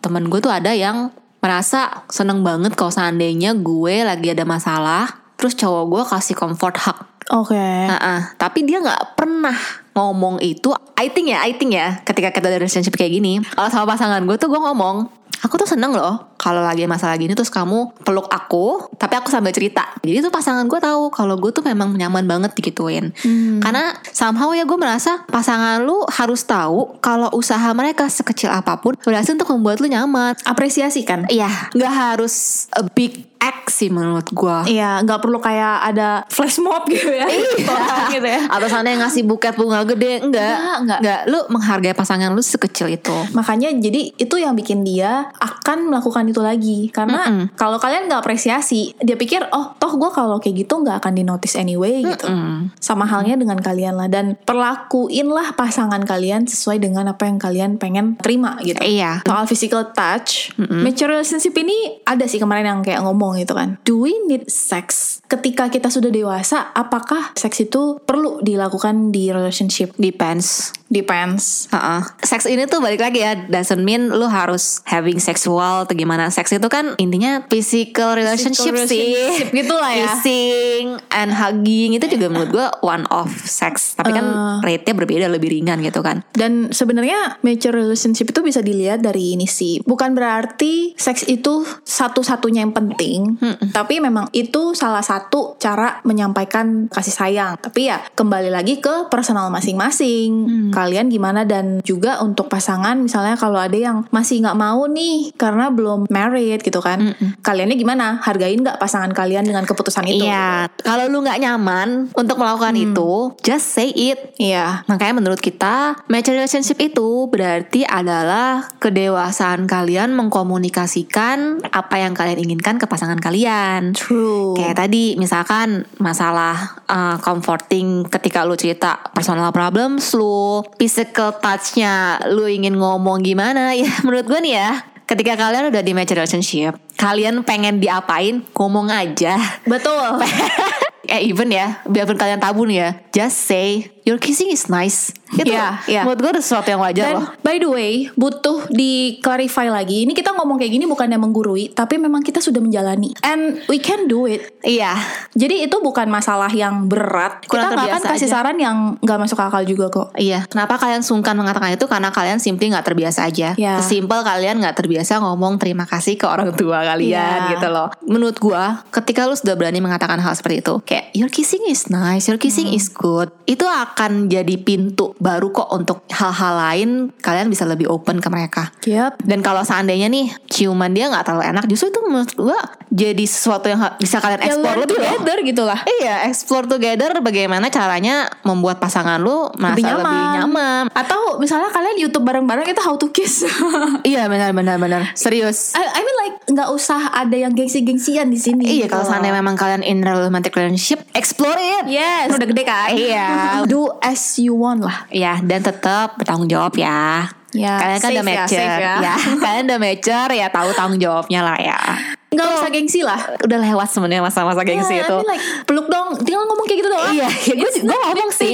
Temen gue tuh ada yang merasa seneng banget kalau seandainya gue lagi ada masalah, terus cowok gue kasih comfort hug. Oke. Nah, tapi dia nggak pernah ngomong itu. I think ya, I think ya, ketika kita ada relationship kayak gini, kalau sama pasangan gue tuh gue ngomong, aku tuh seneng loh kalau lagi masalah gini terus kamu peluk aku, tapi aku sambil cerita. Jadi tuh pasangan gue tahu kalau gue tuh memang nyaman banget digituin. Karena somehow ya gue merasa pasangan lu harus tahu kalau usaha mereka sekecil apa pun berhasil untuk membuat lu nyaman. Apresiasi kan? Iya, nggak harus a big act sih menurut gue. Iya, nggak perlu kayak ada flash mob gitu ya. Orang gitu ya. Atau sana yang ngasih buket bunga gede Enggak Enggak, enggak. Lu menghargai pasangan lu sekecil itu Makanya jadi itu yang bikin dia akan melakukan itu lagi karena kalau kalian nggak apresiasi dia pikir oh toh gue kalau kayak gitu nggak akan di notice anyway gitu Mm. sama halnya dengan kalian lah dan perlakuinlah pasangan kalian sesuai dengan apa yang kalian pengen terima gitu Iya. soal physical touch mature relationship ini ada sih kemarin yang kayak ngomong gitu kan. Do we need sex? Ketika kita sudah dewasa apakah seks itu perlu dilakukan di relationship? Depends. Depends Heeh. Seks ini tuh balik lagi ya Doesn't mean lu harus having sexual atau gimana Seks itu kan intinya physical relationship, relationship sih gitu lah ya. Kissing and hugging Itu juga menurut gue one of sex Tapi kan Uh. rate-nya berbeda lebih ringan gitu kan Dan sebenarnya mature relationship itu bisa dilihat dari ini sih. Bukan berarti seks itu satu-satunya yang penting, tapi memang itu salah satu cara menyampaikan kasih sayang. Tapi ya kembali lagi ke personal masing-masing. Kalian gimana dan juga untuk pasangan misalnya kalau ada yang masih nggak mau nih karena belum married gitu kan. Kaliannya gimana? Hargain nggak pasangan kalian dengan keputusan itu? Iya Kalau lu gak nyaman Untuk melakukan itu Just say it Iya. Makanya menurut kita mature relationship itu berarti adalah kedewasaan kalian mengkomunikasikan apa yang kalian inginkan ke pasangan kalian. True. Kayak tadi misalkan masalah uh, comforting ketika lu cerita personal problems lu, physical touchnya lu ingin ngomong gimana ya menurut gue nih ya ketika kalian udah di mature relationship kalian pengen diapain ngomong aja Betul. eh even ya biarpun kalian tabu nih ya just say your kissing is nice itu Iya, iya. menurut gue udah sesuatu yang wajar Dan loh by the way, butuh di clarify lagi. Ini kita ngomong kayak gini bukannya menggurui, tapi memang kita sudah menjalani. And we can do it. iya Jadi itu bukan masalah yang berat. Kurang kita nggak akan kasih aja. saran yang nggak masuk akal juga kok. Iya, kenapa kalian sungkan mengatakan itu? Karena kalian simply nggak terbiasa aja. Ya. Simple kalian nggak terbiasa ngomong terima kasih ke orang tua kalian Ya. gitu loh. Menurut gua, ketika lu sudah berani mengatakan hal seperti itu, kayak your kissing is nice, your kissing Hmm. is good, itu akan jadi pintu baru kok untuk hal-hal lain kalian bisa lebih open ke mereka. Yep. Dan kalau seandainya nih ciuman dia nggak terlalu enak, justru itu menurut gua jadi sesuatu yang bisa kalian Ya explore lebih loh. together gitu lah. Iya, explore together bagaimana caranya membuat pasangan lu merasa Lebih lebih nyaman. nyaman. Atau misalnya kalian YouTube bareng-bareng itu how to kiss. Iya benar benar benar. Serius. I, I mean like nggak usah ada yang gengsi-gengsian di sini. Iya gitu kalau loh. seandainya memang kalian in romantic relationship, explore it. Yes, udah gede kan? Iya. Do as you want lah. Iya dan tetap bertanggung jawab ya. Ya, kalian kan udah ya, mature, safe ya. kalian udah mature ya tahu tanggung jawabnya lah ya. Nggak usah gengsi lah. Udah lewat sebenarnya masa-masa gengsi Ya, I itu. mean like peluk dong, tinggal ngomong kayak gitu doang. Iya, ya gue It's gue ngomong sih.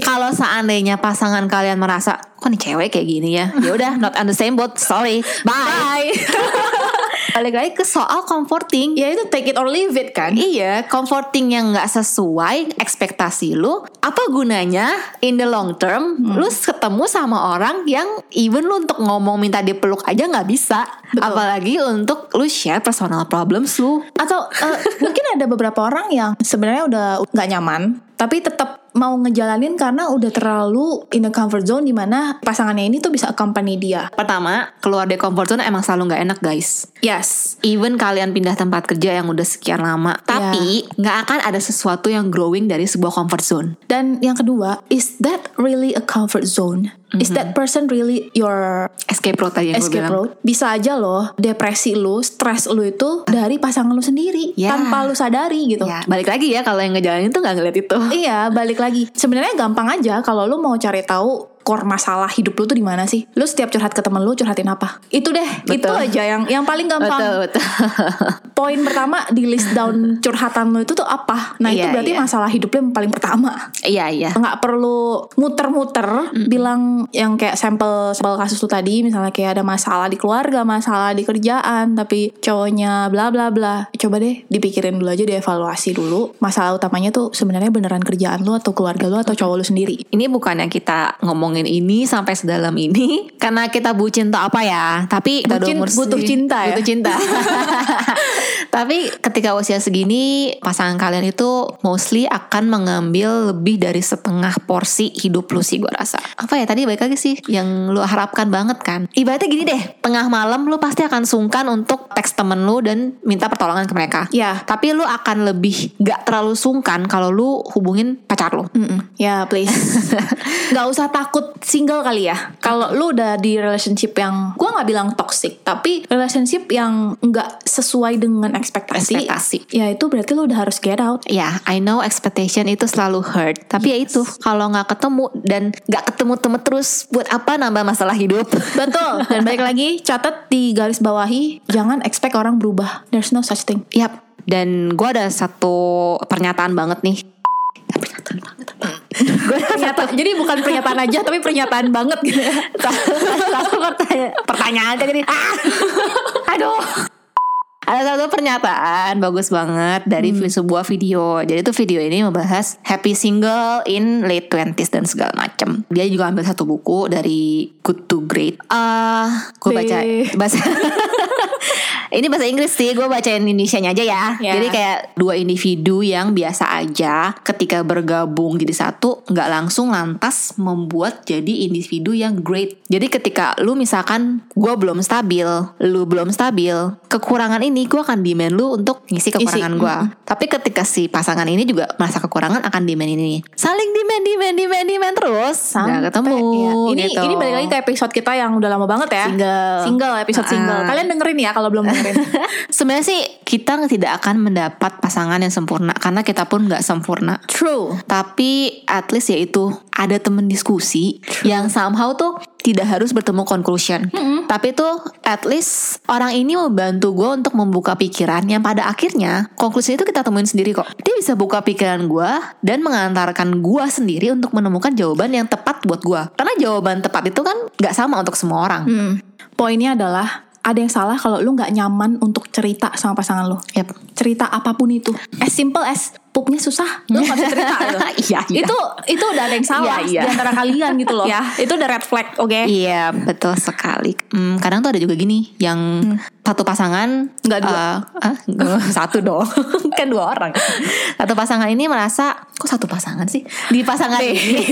Kalau seandainya pasangan kalian merasa kok nih cewek kayak gini ya, ya udah not on the same boat, sorry, bye. Bye. Balik lagi ke soal comforting. ya itu take it or leave it kan. Iya, comforting yang nggak sesuai ekspektasi lu, apa gunanya in the long term lu ketemu sama orang yang even lu untuk ngomong minta dipeluk aja nggak bisa, Betul. apalagi untuk lu share personal problems lu. Atau eh, mungkin ada beberapa orang yang sebenarnya udah nggak nyaman, tapi tetap mau ngejalanin karena udah terlalu in a comfort zone di mana pasangannya ini tuh bisa accompany dia. Pertama, keluar dari comfort zone emang selalu nggak enak guys. Yes. Even kalian pindah tempat kerja yang udah sekian lama, tapi nggak akan ada sesuatu yang growing dari sebuah comfort zone. Dan yang kedua, is that really a comfort zone? Is that person really your Escape route tadi yang gue escape bilang. Bisa aja loh, depresi lu, stres lu itu dari pasangan lu sendiri Ya. tanpa lu sadari gitu. Ya, balik lagi ya kalau yang ngejalanin tuh nggak ngeliat itu. Iya, balik lagi. Sebenarnya gampang aja kalau lu mau cari tahu core masalah hidup lu tuh di mana sih? Lu setiap curhat ke temen lu curhatin apa? Itu deh, itu Betul. aja yang yang paling gampang. Betul betul. Poin pertama di list down curhatan lu itu tuh apa? Nah, itu Iya, berarti iya. masalah hidup lu yang paling pertama. Iya iya. nggak perlu muter-muter bilang yang kayak sampel sampel kasus lu tadi misalnya kayak ada masalah di keluarga masalah di kerjaan tapi cowoknya bla bla bla coba deh dipikirin dulu aja dievaluasi dulu masalah utamanya tuh sebenarnya beneran kerjaan lu atau keluarga lu atau cowok lu sendiri Ini bukannya kita ngomongin ini sampai sedalam ini karena kita bucin atau apa ya, tapi kita Bucin butuh cinta ya? Butuh cinta. tapi ketika usia segini pasangan kalian itu mostly akan mengambil lebih dari setengah porsi hidup lu sih gue rasa. Apa ya tadi baik lagi sih yang lu harapkan banget kan. Ibaratnya gini deh, tengah malam lu pasti akan sungkan untuk teks temen lu dan minta pertolongan ke mereka. Ya. Tapi lu akan lebih gak terlalu sungkan kalau lu hubungin pacar lu. Mm-mm. ya please nggak usah takut single kali ya. Kalau lu udah di relationship yang gue nggak bilang toxic, tapi relationship yang nggak sesuai dengan ekspektasi. Ekspektasi. Ya itu berarti lu udah harus get out. Ya, I know expectation itu selalu hurt. Tapi ya itu, kalau nggak ketemu dan nggak ketemu-temu terus, buat apa nambah masalah hidup? Betul. Dan balik lagi, catat di garis bawahi, jangan expect orang berubah. There's no such thing. Yap. Dan gue ada satu pernyataan banget nih. Pernyataan banget apa? gue pernyataan. Jadi bukan pernyataan aja, tapi pernyataan banget gitu ya. Satu pertanyaan, pertanyaan jadi ah, aduh. Ada satu pernyataan bagus banget dari sebuah video. Jadi itu video ini membahas happy single in late 20s dan segala macam. Dia juga ambil satu buku dari Good to Great. Ah, gue baca B. Ini bahasa Inggris sih, gue bacain Indonesianya aja ya. Ya. Jadi kayak dua individu yang biasa aja ketika bergabung jadi satu, nggak langsung lantas membuat jadi individu yang great. Jadi ketika lu misalkan gue belum stabil, lu belum stabil, kekurangan ini gue akan demand lu untuk ngisi kekurangan gue. Tapi ketika si pasangan ini juga merasa kekurangan akan demand ini, saling demand, demand, demand, demand terus, nggak ketemu. Iya. Ini gitu. ini balik lagi ke episode kita yang udah lama banget ya. Single. Single episode Ah. single. Kalian dengerin ya kalau belum dengerin. Sebenarnya sih kita tidak akan mendapat pasangan yang sempurna karena kita pun nggak sempurna. True. Tapi at least ya itu ada temen diskusi yang somehow tuh tidak harus bertemu conclusion. Tapi tuh at least orang ini membantu gue untuk membuka pikiran yang pada akhirnya konklusi itu kita temuin sendiri kok. Dia bisa buka pikiran gue dan mengantarkan gue sendiri untuk menemukan jawaban yang tepat buat gue. Karena jawaban tepat itu kan nggak sama untuk semua orang. Hmm. Poinnya adalah ada yang salah kalau lu nggak nyaman untuk cerita sama pasangan lu. Yep. Cerita apa pun itu. As simple as pupnya susah, lu gak bisa cerita gitu. Iya, iya. Itu itu udah ada yang salah Iya, iya. di antara kalian gitu loh. ya, itu udah red flag, oke? Iya betul sekali. Hmm, kadang tuh ada juga gini yang satu pasangan Nggak dua. eh, ah, nggak, satu dong kan dua orang. Satu pasangan ini merasa kok satu pasangan sih di pasangan ini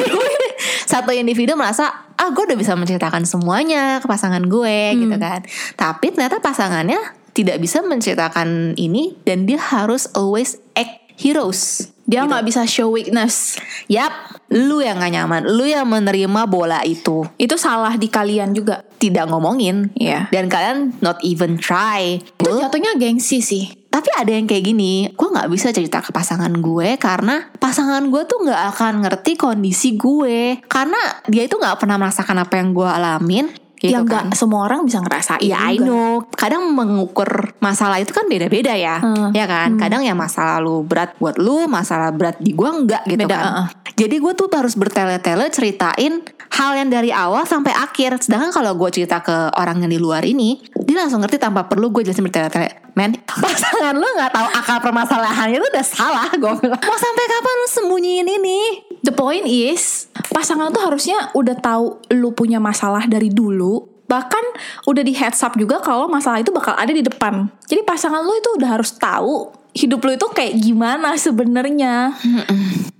satu individu merasa ah gue udah bisa menceritakan semuanya ke pasangan gue gitu kan. Tapi ternyata pasangannya tidak bisa menceritakan ini dan dia harus always act heroes. Dia nggak bisa show weakness. Yap, lu yang gak nyaman, lu yang menerima bola itu Itu salah di kalian juga. tidak ngomongin Iya. dan kalian not even try Itu jatuhnya gengsi sih. tapi ada yang kayak gini gue nggak bisa cerita ke pasangan gue karena pasangan gue tuh nggak akan ngerti kondisi gue karena dia itu nggak pernah merasakan apa yang gue alamin gitu yang kan. nggak semua orang bisa ngerasain. Ya I juga. know Kadang mengukur masalah itu kan beda-beda ya Hmm. Ya kan Kadang yang masalah lu berat buat lu Masalah berat di gua enggak gitu Beda, kan uh-uh. Jadi gue tuh harus bertele-tele ceritain Hal yang dari awal sampai akhir Sedangkan kalau gue cerita ke orang yang di luar ini Dia langsung ngerti tanpa perlu gue jelasin bertele-tele Men pasangan lu gak tahu akal permasalahannya itu udah salah Gue bilang Mau sampai kapan lu sembunyiin ini The point is, pasangan tuh harusnya udah tahu lu punya masalah dari dulu. Bahkan udah di heads up juga kalau masalah itu bakal ada di depan. Jadi pasangan lu itu udah harus tahu hidup lu itu kayak gimana sebenarnya.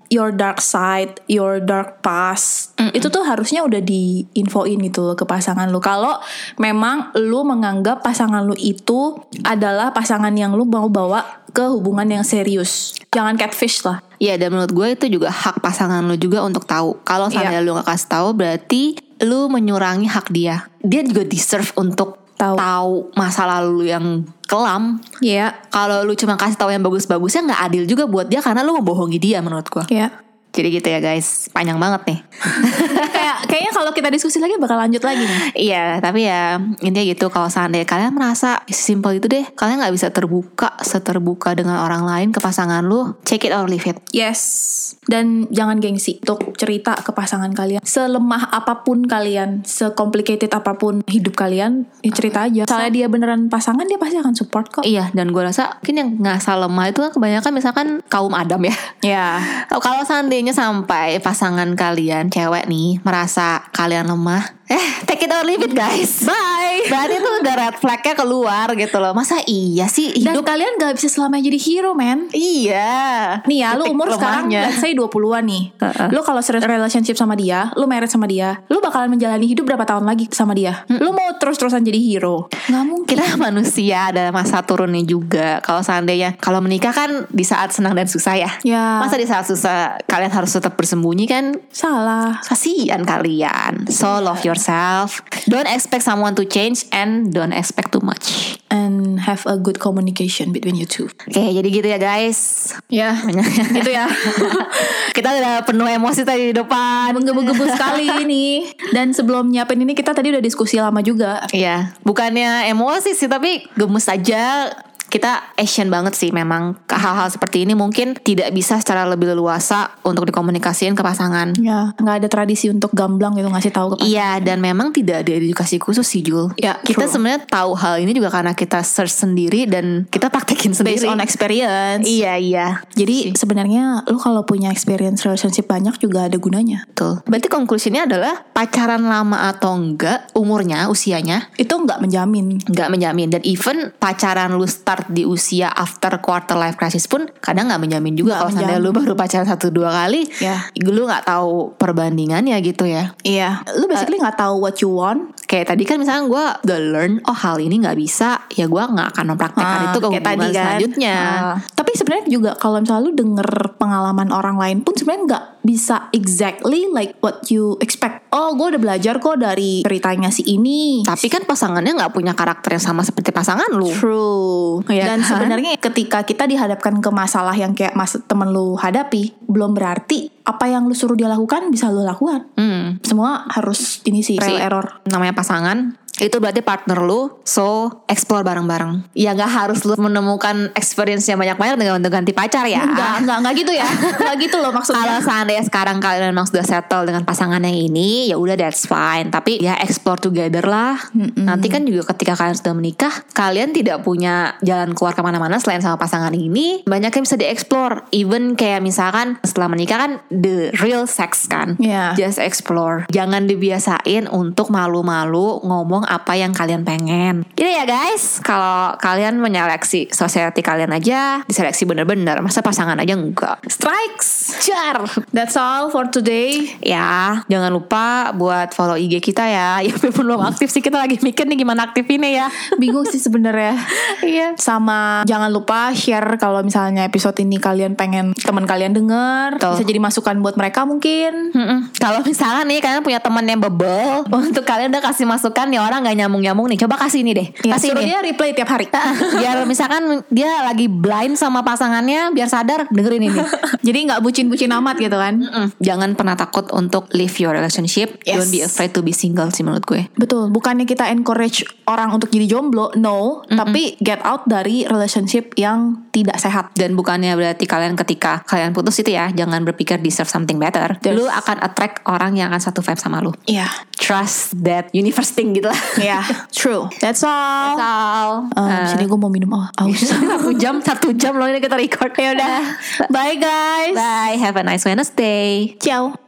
Your dark side, your dark past, itu tuh harusnya udah diinfoin gitu loh ke pasangan lu. Kalau memang lu menganggap pasangan lu itu adalah pasangan yang lu mau bawa ke hubungan yang serius. Jangan catfish lah. Iya dan menurut gue itu juga hak pasangan lu juga untuk tahu. Kalau Iya. lu gak kasih tahu berarti lu menyurangi hak dia. Dia juga deserve untuk Tahu. tahu masa lalu lu yang kelam. Iya. Kalau lu cuma kasih tahu yang bagus-bagusnya nggak adil juga buat dia karena lu membohongi dia menurut gue. Iya. Jadi gitu ya guys, panjang banget nih. kayak kayaknya kalau kita diskusi lagi bakal lanjut lagi nih. iya, tapi ya intinya gitu. Kalau seandainya kalian merasa simpel itu deh, kalian nggak bisa terbuka seterbuka dengan orang lain ke pasangan lu, check it or leave it. Yes. Dan jangan gengsi untuk cerita ke pasangan kalian. Selemah apa pun kalian, secomplicated apa pun hidup kalian, ya cerita aja. Misalnya dia beneran pasangan, dia pasti akan support kok. Iya, dan gue rasa mungkin yang ngasal lemah itu kan kebanyakan misalkan kaum Adam ya. Ya. Oh, Kalau seandainya sampai pasangan kalian cewek nih merasa kalian lemah, Eh, take it or leave it guys. Bye. Berarti tuh udah red flagnya keluar gitu loh. Masa iya sih Dan hidup? kalian gak bisa selamanya jadi hero, man. iya. Nih ya, lu umur sekarang lemahnya. let's say 20-an nih. Heeh. Lu kalau serius relationship sama dia, lu married sama dia, lu bakalan menjalani hidup berapa tahun lagi sama dia? Lu mau terus-terusan jadi hero? Gak mungkin. kita manusia ada masa turunnya juga. Kalau seandainya kalau menikah kan di saat senang dan susah ya. Ya. Masa di saat susah kalian harus tetap bersembunyi kan? Salah. Kasihan kalian. So love yourself. Don't expect someone to change and don't expect too much. And have a good communication between you two. Oke, jadi gitu ya guys. Ya, gitu ya. kita udah penuh emosi tadi di depan. Menggebu-gebu sekali ini. Dan sebelum nyiapin ini kita tadi udah diskusi lama juga. Iya, bukannya emosi sih tapi gemes aja. Kita action banget sih memang hal-hal seperti ini mungkin tidak bisa secara lebih leluasa untuk dikomunikasiin ke pasangan. Ya, nggak ada tradisi untuk gamblang gitu ngasih tahu ke pasangan. Iya dan memang tidak ada edukasi khusus sih Jul. Ya, kita sebenarnya tahu hal ini juga karena kita search sendiri dan kita praktekin sendiri. Based on experience. Iya iya. Jadi sebenarnya lu kalau punya experience relationship banyak juga ada gunanya. Betul. Berarti konklusinya adalah pacaran lama atau enggak umurnya usianya Itu nggak menjamin. nggak menjamin dan even pacaran lu start di usia after quarter life crisis pun kadang nggak menjamin juga kalau seandainya lu baru pacaran satu dua kali Ya. lu nggak tahu perbandingannya gitu ya Iya. Lu basically nggak tahu what you want. Kayak tadi kan misalnya gue udah learn oh hal ini nggak bisa ya gue nggak akan mempraktekkan Ah, itu ke hubungan selanjutnya Ah. tapi sebenarnya juga kalau misalnya lu denger pengalaman orang lain pun sebenarnya nggak bisa exactly like what you expect. Oh, gue udah belajar kok dari ceritanya si ini. tapi kan pasangannya nggak punya karakter yang sama seperti pasangan lu True. Iya Dan kan? sebenarnya ketika kita dihadapkan ke masalah yang kayak mas temen lu hadapi, belum berarti apa yang lu suruh dia lakukan bisa lu lakukan. hmm. Semua harus ini sih trial error. namanya pasangan itu berarti partner lu so explore bareng-bareng ya nggak harus lu menemukan experience yang banyak-banyak dengan untuk ganti pacar ya Enggak, enggak, enggak gitu ya. Enggak gitu loh maksudnya. Kalau seandainya sekarang kalian memang sudah settle dengan pasangan yang ini, ya udah that's fine. Tapi ya explore together lah. Nanti kan juga ketika kalian sudah menikah, kalian tidak punya jalan keluar ke mana-mana selain sama pasangan ini. Banyak yang bisa dieksplor. Even kayak misalkan setelah menikah kan the real sex kan. Iya. Just explore. Jangan dibiasain untuk malu-malu ngomong apa yang kalian pengen. Gitu ya guys. Kalau kalian menyeleksi society kalian aja, diseleksi bener-bener. Masa pasangan aja enggak. Strikes. Jar. That's all for today. Ya, jangan lupa buat follow IG kita ya. Ya belum aktif sih kita lagi mikir nih gimana aktifinnya ya. Bingung sih sebenarnya. Iya. Sama jangan lupa share kalau misalnya episode ini kalian pengen teman kalian denger, Betul. bisa jadi masukan buat mereka mungkin. Kalau misalnya nih kalian punya teman yang bebel untuk kalian udah kasih masukan nih orang nggak nyambung nyambung nih, coba kasih ini deh, Ya, kasih ini. dia replay tiap hari. biar misalkan dia lagi blind sama pasangannya, biar sadar dengerin ini. jadi nggak bucin-bucin amat gitu kan. Mm-mm. Jangan pernah takut untuk live your relationship. Yes. Don't be afraid to be single sih menurut gue. Betul, bukannya kita encourage orang untuk jadi jomblo, no, tapi get out dari relationship yang tidak sehat. Dan bukannya berarti kalian ketika kalian putus itu ya, jangan berpikir deserve something better. Yes. Lu akan attract orang yang akan satu vibe sama lu. Iya, Trust that universe thing gitu lah. Iya, true. That's all. That's all. Um, sini gue mau minum oh, aus. satu jam, satu jam loh ini kita record. Ya udah. Bye guys. Bye. Have a nice Wednesday. Ciao.